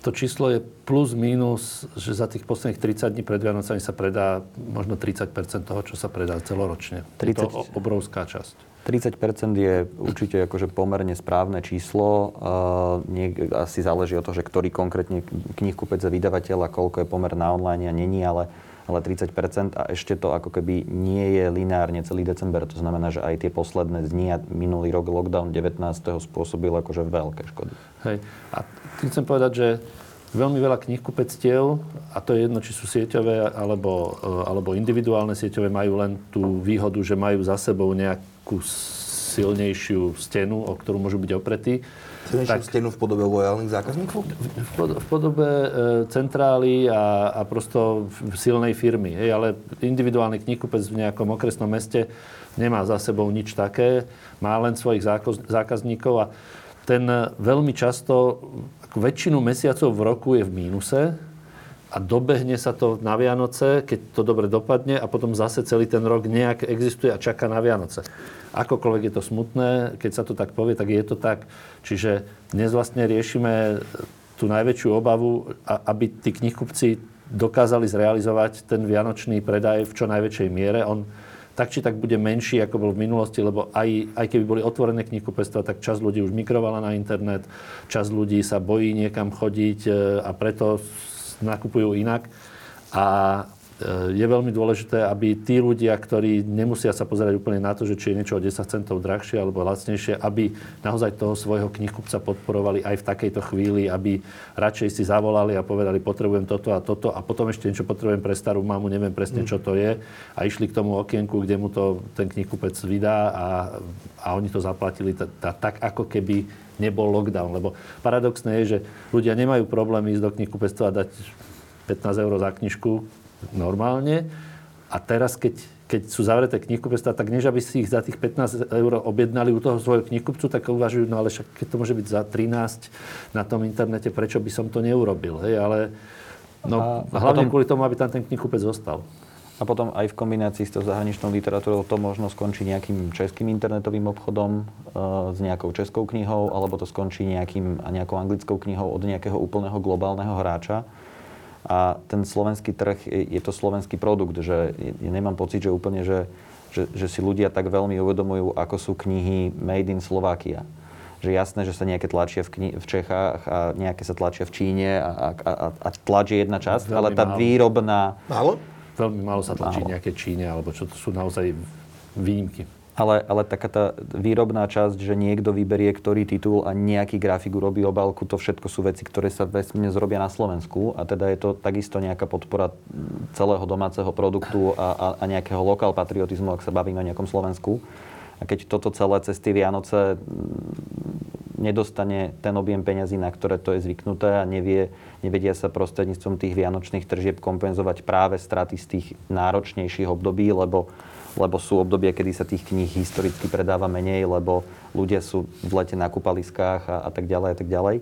to číslo je plus minus, že za tých posledných 30 dní pred Vianocami sa predá možno 30% toho, čo sa predá celoročne. 30... Je to obrovská časť. 30% je určite akože pomerne správne číslo. Nie, asi záleží od toho, že ktorý konkrétne knihkupec a vydavateľ a koľko je pomer na online a není, ale, ale 30% a ešte to ako keby nie je lineárne celý december. To znamená, že aj tie posledné dni a minulý rok lockdown 19. spôsobil akože veľké škody. Hej. A chcem povedať, že veľmi veľa knihkupectiev, a to je jedno, či sú sieťové alebo, alebo individuálne sieťové, majú len tú výhodu, že majú za sebou nejak takú silnejšiu stenu, o ktorú môžu byť opretí. Silnejšiu tak, stenu v podobe lojálnych zákazníkov? V, pod, v podobe e, centrály a, a prosto silnej firmy. Hej, ale individuálny knihkupec v nejakom okresnom meste nemá za sebou nič také, má len svojich zákazníkov a ten veľmi často, väčšinu mesiacov v roku je v mínuse, a dobehne sa to na Vianoce, keď to dobre dopadne a potom zase celý ten rok nejak existuje a čaká na Vianoce. Akokoľvek je to smutné, keď sa to tak povie, tak je to tak. Čiže dnes vlastne riešime tú najväčšiu obavu, aby tí knihkupci dokázali zrealizovať ten vianočný predaj v čo najväčšej miere. On tak či tak bude menší, ako bol v minulosti, lebo aj, aj keby boli otvorené knihkupectva, tak čas ľudí už migrovala na internet, čas ľudí sa bojí niekam chodiť e, a preto nakupujú inak. A je veľmi dôležité, aby tí ľudia, ktorí nemusia sa pozerať úplne na to, že či je niečo o 10 centov drahšie alebo lacnejšie, aby naozaj toho svojho knihkupca podporovali aj v takejto chvíli, aby radšej si zavolali a povedali, potrebujem toto a toto a potom ešte niečo potrebujem pre starú mamu, neviem presne, čo to je. A išli k tomu okienku, kde mu to ten knihkupec vydá a, a oni to zaplatili t- t- tak, ako keby nebol lockdown. Lebo paradoxné je, že ľudia nemajú problém ísť do knihkupectva a dať 15 eur za knižku normálne. A teraz, keď, keď sú zavreté knihkupectvá, tak než aby si ich za tých 15 eur objednali u toho svojho knihkupcu, tak uvažujú, no ale však keď to môže byť za 13 na tom internete, prečo by som to neurobil. Hej? Ale no, a, hlavne potom... kvôli tomu, aby tam ten knihkupec zostal. A potom aj v kombinácii s tou zahraničnou literatúrou to možno skončí nejakým českým internetovým obchodom e, s nejakou českou knihou, alebo to skončí nejakým, nejakou anglickou knihou od nejakého úplného globálneho hráča. A ten slovenský trh, je, to slovenský produkt, že ja nemám pocit, že úplne, že, že, že si ľudia tak veľmi uvedomujú, ako sú knihy made in Slovakia že jasné, že sa nejaké tlačia v, kni- v Čechách a nejaké sa tlačia v Číne a, a, a, a tlač je jedna časť, Veľmi ale tá málo. výrobná... Málo? Veľmi málo sa tlačí málo. nejaké Číne, alebo čo to sú naozaj výnimky. Ale, ale taká tá výrobná časť, že niekto vyberie ktorý titul a nejaký grafik urobí obálku, to všetko sú veci, ktoré sa vesmne zrobia na Slovensku a teda je to takisto nejaká podpora celého domáceho produktu a, a, a nejakého lokál patriotizmu, ak sa bavíme o nejakom Slovensku. A keď toto celé cez tie Vianoce nedostane ten objem peňazí, na ktoré to je zvyknuté a nevie, nevedia sa prostredníctvom tých vianočných tržieb kompenzovať práve straty z tých náročnejších období, lebo, lebo sú obdobia, kedy sa tých kníh historicky predáva menej, lebo ľudia sú v lete na kúpaliskách a, a tak ďalej a tak ďalej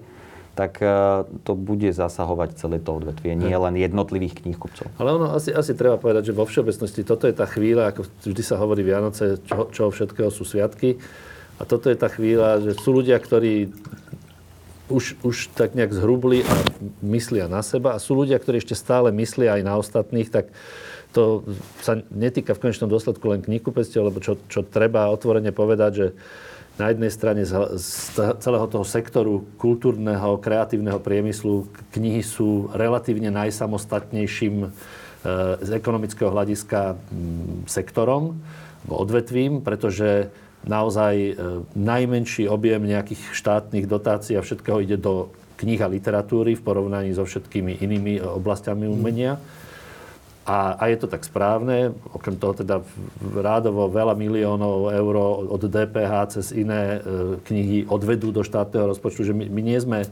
tak uh, to bude zasahovať celé to odvetvie, nie len jednotlivých knihkupcov. Ale ono asi, asi treba povedať, že vo všeobecnosti toto je tá chvíľa, ako vždy sa hovorí Vianoce, čo, čo všetkého sú sviatky. A toto je tá chvíľa, že sú ľudia, ktorí už, už tak nejak zhrubli a myslia na seba a sú ľudia, ktorí ešte stále myslia aj na ostatných, tak to sa netýka v konečnom dôsledku len knihkupectiev, lebo čo, čo treba otvorene povedať, že na jednej strane z, z celého toho sektoru kultúrneho, kreatívneho priemyslu knihy sú relatívne najsamostatnejším e, z ekonomického hľadiska sektorom, odvetvím, pretože naozaj e, najmenší objem nejakých štátnych dotácií a všetkého ide do kníh a literatúry v porovnaní so všetkými inými oblastiami umenia. A, a je to tak správne, okrem toho teda rádovo veľa miliónov eur od DPH cez iné e, knihy odvedú do štátneho rozpočtu, že my, my nie sme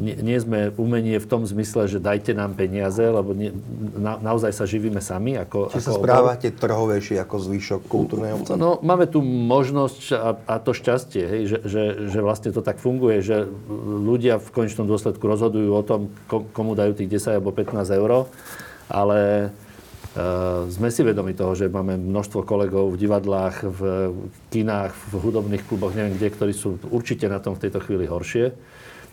nie, nie sme umenie v tom zmysle, že dajte nám peniaze, lebo nie, na, naozaj sa živíme sami. Ako, Či ako sa správate obor. trhovejšie ako zvyšok kultúrnej obce? No, máme tu možnosť a, a to šťastie, hej, že, že, že vlastne to tak funguje, že ľudia v konečnom dôsledku rozhodujú o tom, komu dajú tých 10 alebo 15 eur, ale Uh, sme si vedomi toho, že máme množstvo kolegov v divadlách, v kinách, v hudobných kluboch, neviem kde, ktorí sú určite na tom v tejto chvíli horšie.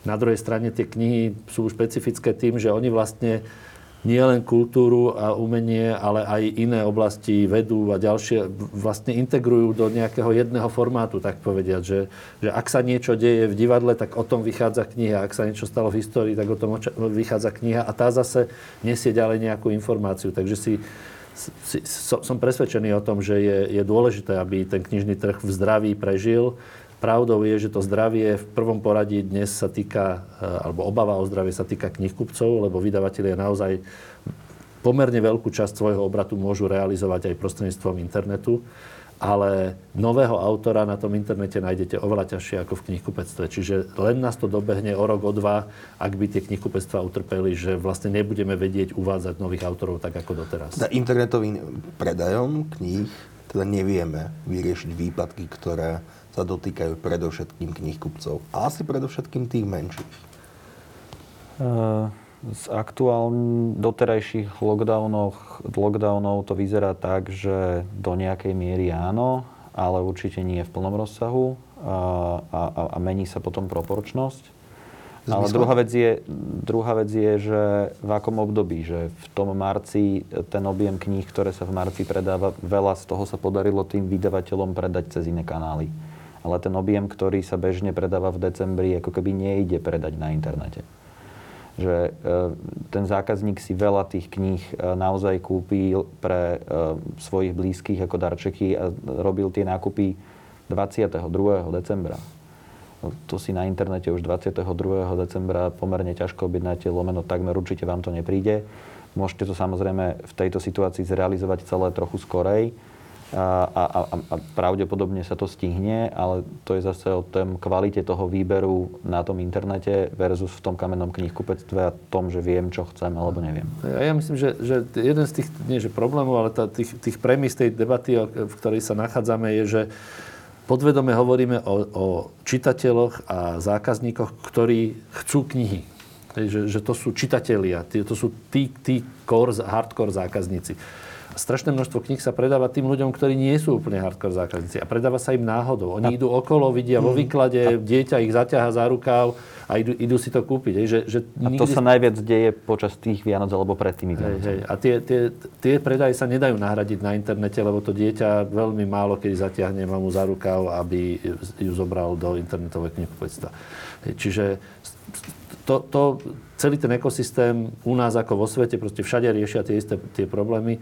Na druhej strane tie knihy sú špecifické tým, že oni vlastne nie len kultúru a umenie, ale aj iné oblasti, vedu a ďalšie vlastne integrujú do nejakého jedného formátu, tak povediať. Že, že ak sa niečo deje v divadle, tak o tom vychádza kniha. Ak sa niečo stalo v histórii, tak o tom vychádza kniha. A tá zase nesie ďalej nejakú informáciu. Takže si som presvedčený o tom, že je, je dôležité, aby ten knižný trh v zdraví prežil Pravdou je, že to zdravie v prvom poradí dnes sa týka, eh, alebo obava o zdravie sa týka knihkupcov, lebo vydavatelia naozaj pomerne veľkú časť svojho obratu môžu realizovať aj prostredníctvom internetu, ale nového autora na tom internete nájdete oveľa ťažšie ako v knihkupectve. Čiže len nás to dobehne o rok, o dva, ak by tie knihkupectva utrpeli, že vlastne nebudeme vedieť uvádzať nových autorov tak ako doteraz. Teda internetovým predajom kníh teda nevieme vyriešiť výpadky, ktoré sa dotýkajú predovšetkým knihkupcov a asi predovšetkým tých menších? Z aktuálnych doterajších lockdownov to vyzerá tak, že do nejakej miery áno, ale určite nie v plnom rozsahu a, a, a mení sa potom proporčnosť. Zmysl? Ale druhá vec, je, druhá vec je, že v akom období, že v tom marci ten objem kníh, ktoré sa v marci predáva, veľa z toho sa podarilo tým vydavateľom predať cez iné kanály ale ten objem, ktorý sa bežne predáva v decembri, ako keby nejde predať na internete. Že e, ten zákazník si veľa tých kníh e, naozaj kúpil pre e, svojich blízkych ako darčeky a robil tie nákupy 22. decembra. No, to si na internete už 22. decembra pomerne ťažko objednáte, lomeno takmer určite vám to nepríde. Môžete to samozrejme v tejto situácii zrealizovať celé trochu skorej, a, a, a pravdepodobne sa to stihne, ale to je zase o tom kvalite toho výberu na tom internete versus v tom kamennom knihkupectve a tom, že viem, čo chcem alebo neviem. Ja, ja myslím, že, že jeden z tých, nie že problémov, ale tá, tých, tých premis tej debaty, v ktorej sa nachádzame, je, že podvedome hovoríme o, o čitateľoch a zákazníkoch, ktorí chcú knihy. Že, že to sú čitatelia, to sú tí, tí core, hardcore zákazníci strašné množstvo kníh sa predáva tým ľuďom, ktorí nie sú úplne hardcore zákazníci. A predáva sa im náhodou. Oni a... idú okolo, vidia vo mm. výklade, a... dieťa ich zaťaha za rukáv a idú, idú si to kúpiť. Hej, že, že a nikdy... to sa najviac deje počas tých Vianoc alebo pred tými Vianocami. Hej, hej. A tie, tie, tie predaje sa nedajú nahradiť na internete, lebo to dieťa veľmi málo kedy zatiahne mamu za rukáv, aby ju zobral do internetového knihkupectva. Čiže to, to, celý ten ekosystém u nás ako vo svete, proste všade riešia tie isté tie problémy.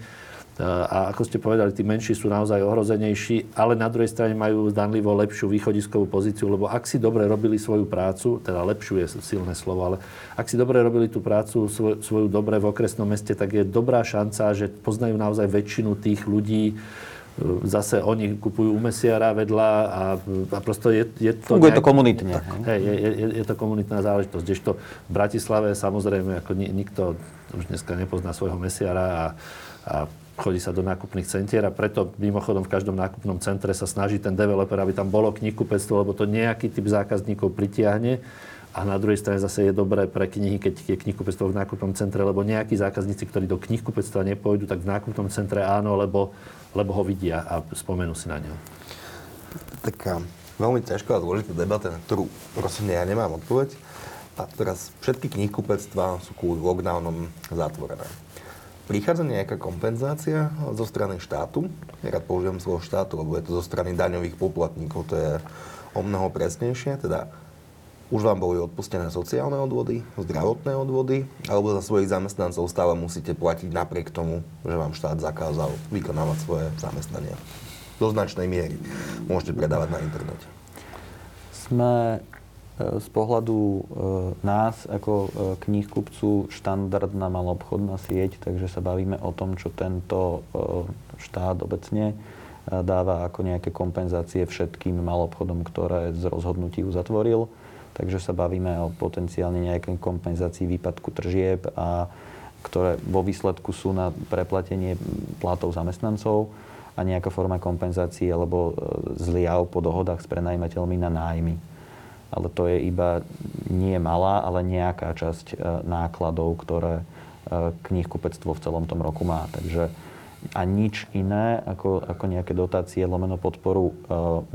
A ako ste povedali, tí menší sú naozaj ohrozenejší, ale na druhej strane majú zdanlivo lepšiu východiskovú pozíciu, lebo ak si dobre robili svoju prácu, teda lepšiu je silné slovo, ale ak si dobre robili tú prácu svoj, svoju dobre v okresnom meste, tak je dobrá šanca, že poznajú naozaj väčšinu tých ľudí, zase oni kupujú u mesiara vedľa a, a prosto je, je to... Funguje nejak, to komunitne. Hej, je, je, je to komunitná záležitosť. Kdežto v Bratislave samozrejme ako nikto už dneska nepozná svojho mesiara a, a chodí sa do nákupných centier a preto mimochodom v každom nákupnom centre sa snaží ten developer, aby tam bolo knihkupectvo, lebo to nejaký typ zákazníkov pritiahne. A na druhej strane zase je dobré pre knihy, keď je knihkupectvo v nákupnom centre, lebo nejakí zákazníci, ktorí do knihkupectva nepôjdu, tak v nákupnom centre áno, lebo, lebo ho vidia a spomenú si na ňo. Taká veľmi ťažká a zložitá debata, na ktorú prosím ja nemám odpoveď. A teraz všetky knihkupectvá sú kvôli lockdownom zatvorené. Prichádza nejaká kompenzácia zo strany štátu? Ja rád použijem slovo štátu, lebo je to zo strany daňových poplatníkov. To je o mnoho presnejšie. Teda už vám boli odpustené sociálne odvody, zdravotné odvody, alebo za svojich zamestnancov stále musíte platiť napriek tomu, že vám štát zakázal vykonávať svoje zamestnania. Do značnej miery. Môžete predávať na internete. Sme z pohľadu e, nás ako e, knihkupcu štandardná malobchodná sieť, takže sa bavíme o tom, čo tento štát obecne dáva ako nejaké kompenzácie všetkým malobchodom, ktoré z rozhodnutí uzatvoril takže sa bavíme o potenciálne nejakej kompenzácii výpadku tržieb, a, ktoré vo výsledku sú na preplatenie platov zamestnancov a nejaká forma kompenzácií alebo e, zliav po dohodách s prenajímateľmi na nájmy. Ale to je iba nie malá, ale nejaká časť e, nákladov, ktoré e, knihkupectvo v celom tom roku má. Takže a nič iné ako, ako nejaké dotácie lomeno podporu e,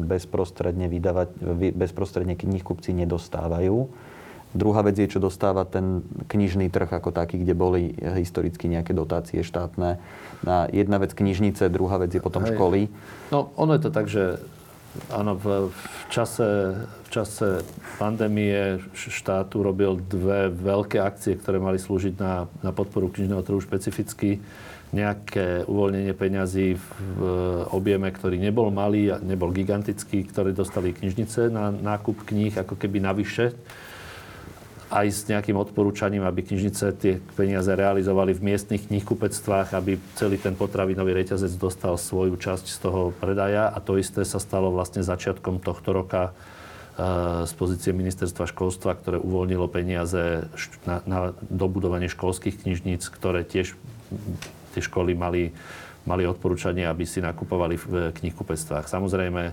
bezprostredne, vydávať, bezprostredne knihkupci nedostávajú. Druhá vec je, čo dostáva ten knižný trh ako taký, kde boli historicky nejaké dotácie štátne. Na jedna vec knižnice, druhá vec je potom Hej. školy. No, ono je to tak, že áno, v, v, čase, v čase pandémie štátu robil dve veľké akcie, ktoré mali slúžiť na, na podporu knižného trhu špecificky nejaké uvoľnenie peňazí v objeme, ktorý nebol malý a nebol gigantický, ktoré dostali knižnice na nákup kníh ako keby navyše aj s nejakým odporúčaním, aby knižnice tie peniaze realizovali v miestnych knihkupectvách, aby celý ten potravinový reťazec dostal svoju časť z toho predaja. A to isté sa stalo vlastne začiatkom tohto roka eh, z pozície ministerstva školstva, ktoré uvoľnilo peniaze na, na dobudovanie školských knižníc, ktoré tiež tie školy mali, mali odporúčanie, aby si nakupovali v knihkupectvách. Samozrejme,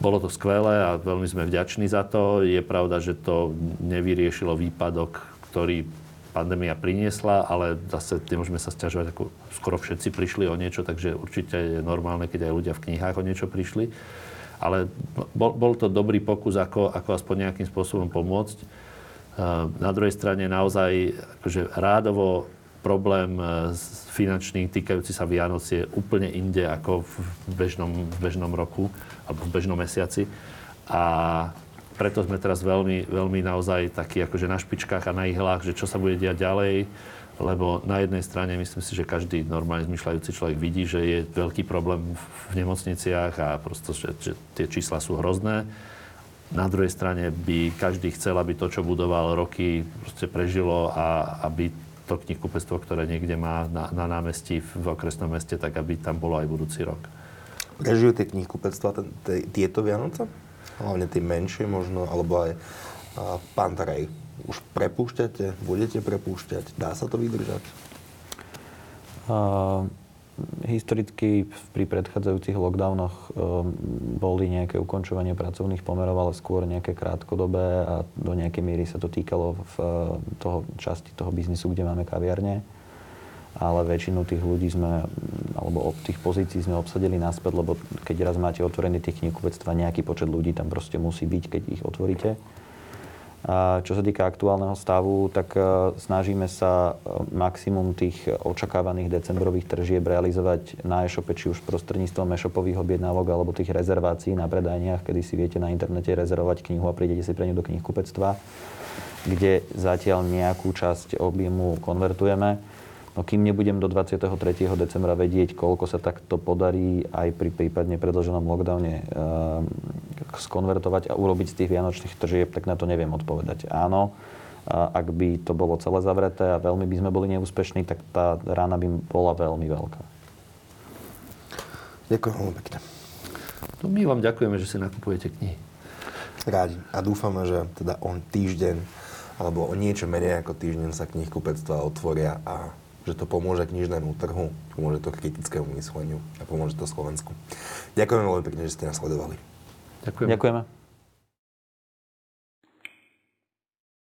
bolo to skvelé a veľmi sme vďační za to. Je pravda, že to nevyriešilo výpadok, ktorý pandémia priniesla, ale zase nemôžeme sa stiažovať, ako skoro všetci prišli o niečo, takže určite je normálne, keď aj ľudia v knihách o niečo prišli. Ale bol, bol to dobrý pokus, ako, ako aspoň nejakým spôsobom pomôcť. E, na druhej strane naozaj akože rádovo problém e, finančný týkajúci sa Vianoc je úplne inde ako v bežnom, v bežnom roku alebo v bežnom mesiaci. A preto sme teraz veľmi, veľmi naozaj takí akože na špičkách a na ihlách, že čo sa bude diať ďalej, lebo na jednej strane myslím si, že každý normálne zmyšľajúci človek vidí, že je veľký problém v nemocniciach a prosto, že, že tie čísla sú hrozné. Na druhej strane by každý chcel, aby to, čo budoval roky, proste prežilo a aby to knihkupectvo, ktoré niekde má na, na námestí v okresnom meste, tak aby tam bolo aj budúci rok. Prežijú tie knihkupectva tieto Vianoce? Hlavne tie menšie možno, alebo aj Pantarej. Už prepúšťate? Budete prepúšťať? Dá sa to vydržať? Uh historicky pri predchádzajúcich lockdownoch um, boli nejaké ukončovanie pracovných pomerov, ale skôr nejaké krátkodobé a do nejakej miery sa to týkalo v toho časti toho biznisu, kde máme kaviarne. Ale väčšinu tých ľudí sme, alebo tých pozícií sme obsadili naspäť, lebo keď raz máte otvorený tých knihkupectva, nejaký počet ľudí tam proste musí byť, keď ich otvoríte. Čo sa týka aktuálneho stavu, tak e, snažíme sa e, maximum tých očakávaných decembrových tržieb realizovať na e-shope, či už prostredníctvom e-shopových objednávok alebo tých rezervácií na predajniach, kedy si viete na internete rezervovať knihu a prídete si pre ňu do knihkupectva, kde zatiaľ nejakú časť objemu konvertujeme. No kým nebudem do 23. decembra vedieť, koľko sa takto podarí aj pri prípadne predloženom lockdowne skonvertovať a urobiť z tých vianočných tržieb, tak na to neviem odpovedať. Áno, ak by to bolo celé zavreté a veľmi by sme boli neúspešní, tak tá rána by bola veľmi veľká. Ďakujem veľmi pekne. No my vám ďakujeme, že si nakupujete knihy. Rádi. A dúfame, že teda on týždeň alebo o niečo menej ako týždeň sa knihkupectva otvoria a že to pomôže knižnému trhu, pomôže to kritickému mysleniu a pomôže to Slovensku. Ďakujem veľmi pekne, že ste nás sledovali. Ďakujeme. Ďakujeme.